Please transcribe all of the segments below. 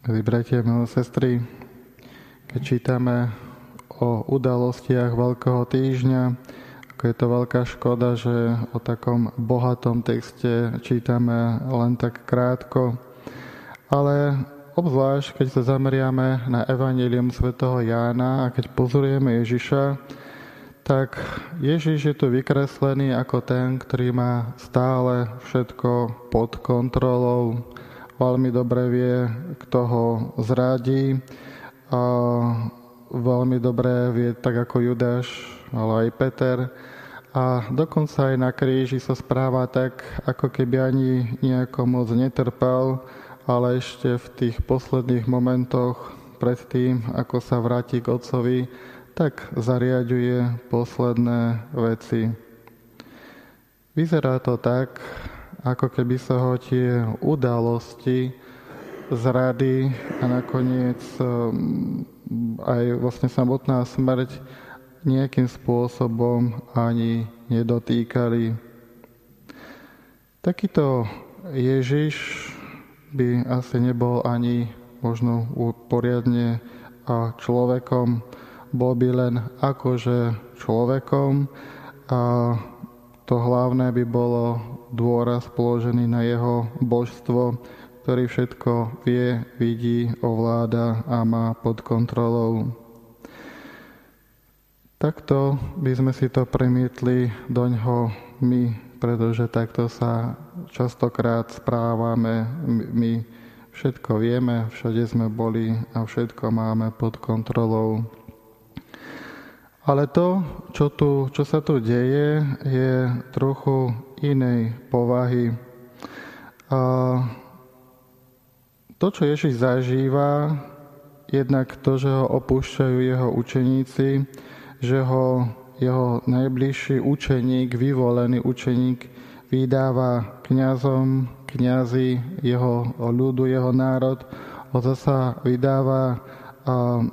Milí bratia, milé sestry, keď čítame o udalostiach Veľkého týždňa, ako je to veľká škoda, že o takom bohatom texte čítame len tak krátko. Ale obzvlášť, keď sa zameriame na Evangelium svätého Jána a keď pozorujeme Ježiša, tak Ježiš je tu vykreslený ako ten, ktorý má stále všetko pod kontrolou, veľmi dobre vie, kto ho zradí a veľmi dobre vie, tak ako Judáš, ale aj Peter. A dokonca aj na kríži sa správa tak, ako keby ani nejako moc netrpel, ale ešte v tých posledných momentoch pred tým, ako sa vráti k Otcovi, tak zariaduje posledné veci. Vyzerá to tak, ako keby sa ho tie udalosti zrady a nakoniec um, aj vlastne samotná smrť nejakým spôsobom ani nedotýkali. Takýto Ježiš by asi nebol ani možno poriadne človekom, bol by len akože človekom a to hlavné by bolo dôraz položený na jeho božstvo, ktorý všetko vie, vidí, ovláda a má pod kontrolou. Takto by sme si to premietli do ňoho my, pretože takto sa častokrát správame. My všetko vieme, všade sme boli a všetko máme pod kontrolou. Ale to, čo, tu, čo sa tu deje, je trochu inej povahy. A to, čo Ježiš zažíva, jednak to, že ho opúšťajú jeho učeníci, že ho jeho najbližší učeník, vyvolený učeník, vydáva kňazom, kňazi, jeho ľudu, jeho národ, ho zasa vydáva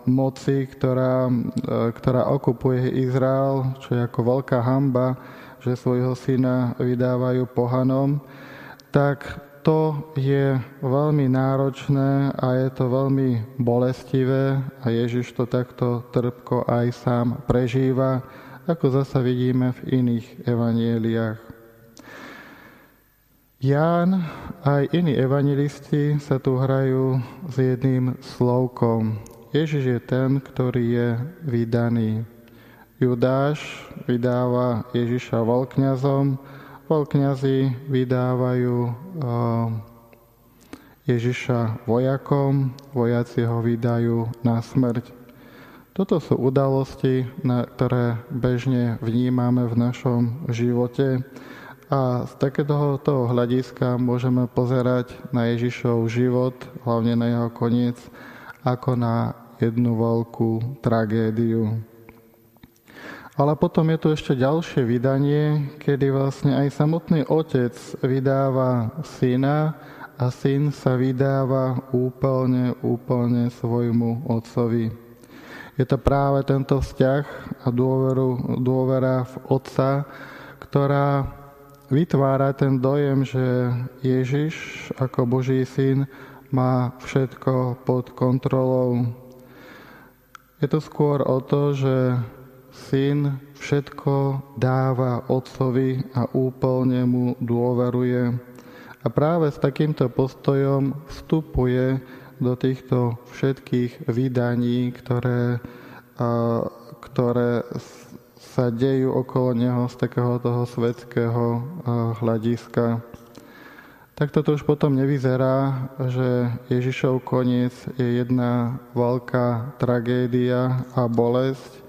moci, ktorá, e, ktorá okupuje Izrael, čo je ako veľká hamba, že svojho syna vydávajú pohanom, tak to je veľmi náročné a je to veľmi bolestivé a Ježiš to takto trpko aj sám prežíva, ako zasa vidíme v iných evanieliách. Ján aj iní evangelisti sa tu hrajú s jedným slovkom. Ježiš je ten, ktorý je vydaný. Judáš vydáva Ježiša veľkňazom, veľkňazi vydávajú eh, Ježiša vojakom, vojaci ho vydajú na smrť. Toto sú udalosti, na ktoré bežne vnímame v našom živote a z takéhoto hľadiska môžeme pozerať na Ježišov život, hlavne na jeho koniec, ako na jednu veľkú tragédiu. Ale potom je tu ešte ďalšie vydanie, kedy vlastne aj samotný otec vydáva syna a syn sa vydáva úplne, úplne svojmu otcovi. Je to práve tento vzťah a dôveru, dôvera v otca, ktorá vytvára ten dojem, že Ježiš ako Boží syn má všetko pod kontrolou. Je to skôr o to, že syn všetko dáva otcovi a úplne mu dôveruje. A práve s takýmto postojom vstupuje do týchto všetkých vydaní, ktoré, ktoré sa dejú okolo neho z takého toho svetského hľadiska. Takto to už potom nevyzerá, že Ježišov koniec je jedna veľká tragédia a bolesť,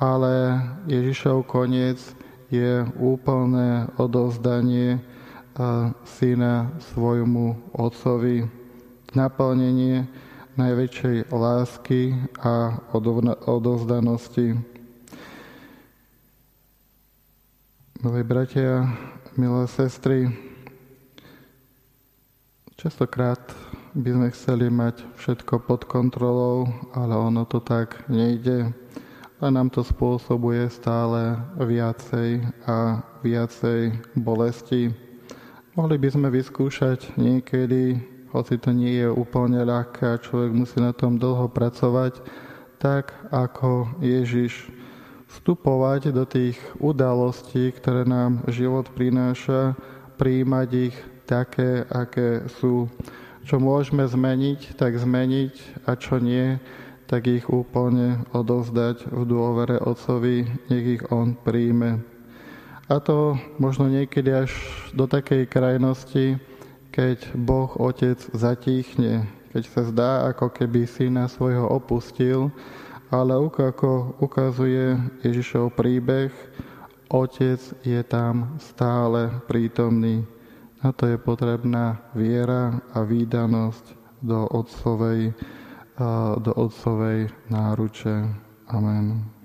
ale Ježišov koniec je úplné odovzdanie syna svojmu otcovi, naplnenie najväčšej lásky a odovzdanosti. Milí bratia, milé sestry, Častokrát by sme chceli mať všetko pod kontrolou, ale ono to tak nejde. A nám to spôsobuje stále viacej a viacej bolesti. Mohli by sme vyskúšať niekedy hoci to nie je úplne ľahké a človek musí na tom dlho pracovať, tak ako Ježiš vstupovať do tých udalostí, ktoré nám život prináša, príjmať ich také, aké sú. Čo môžeme zmeniť, tak zmeniť a čo nie, tak ich úplne odovzdať v dôvere Otcovi, nech ich On príjme. A to možno niekedy až do takej krajnosti, keď Boh Otec zatíchne, keď sa zdá, ako keby syna svojho opustil, ale ako ukazuje Ježišov príbeh, Otec je tam stále prítomný. Na to je potrebná viera a výdanosť do Otcovej do Otcovej náruče. Amen.